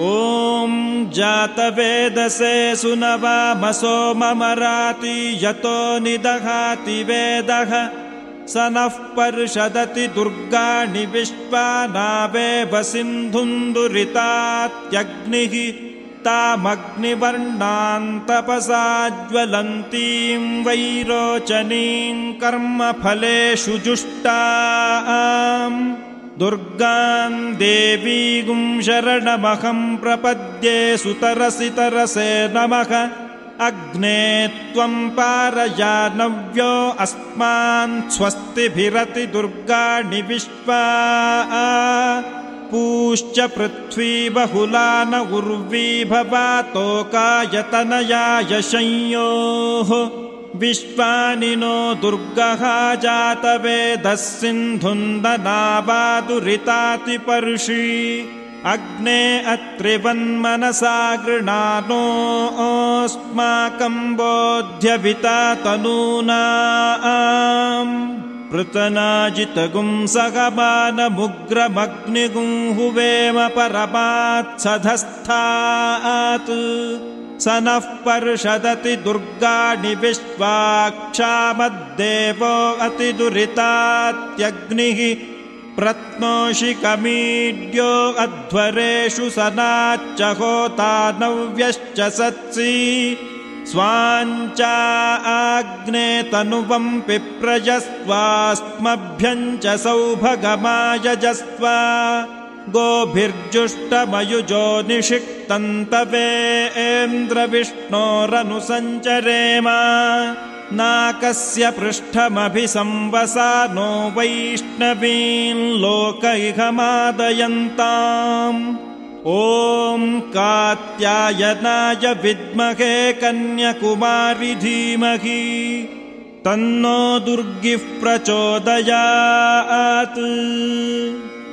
ॐ जातवेदसे सुनवामसो ममराति यतो निदहाति वेदः। स नः पर्षदति दुर्गाणि विश्वानावेव सिन्धुन्दुरितात्यग्निः तामग्निवर्णान्तपसा ज्वलन्तीम् वैरोचनीम् कर्मफलेषु जुष्टा दुर्गाम् देवीगुं शरणमहम् प्रपद्ये सुतरसि तरसे नमः। अग्ने त्वम् पारयानव्यो अस्मान् स्वस्तिभिरति दुर्गाणि विश्वा। पूश्च पृथ्वी बहुला न उर्वी भवातोकायतनयाय संयोः विश्वानि नो दुर्गः जातवेदः सिन्धुन्दनावादुरितातिपर्षि अग्ने अत्रिवन्मनसा गृणानोऽस्माकम् बोध्यविता तनूना पृतनाजितगुंसगमानमुग्रमग्निगुंहुवेम परमात्सधस्थात् स नः पर्षदति दुर्गाणि विश्वाक्षामद्देवो अतिदुरितात्यग्निः प्रत्नोषिकमीड्यो अध्वरेषु सनाच्च होता नव्यश्च सत्सि। स्वाञ्चा आग्ने तनुवम् पिप्रजस्वास्मभ्यम् च सौभगमायजस्व गोभिर्जुष्टमयुजो निषिक्तन्तवेन्द्रविष्णोरनुसञ्चरेम नाकस्य पृष्ठमभिसंवसा नो वैष्णवीम् लोक इहमादयन्ताम् ॐ कात्यायनाय विद्महे कन्यकुमारि धीमहि। तन्नो दुर्गिः प्रचोदयात्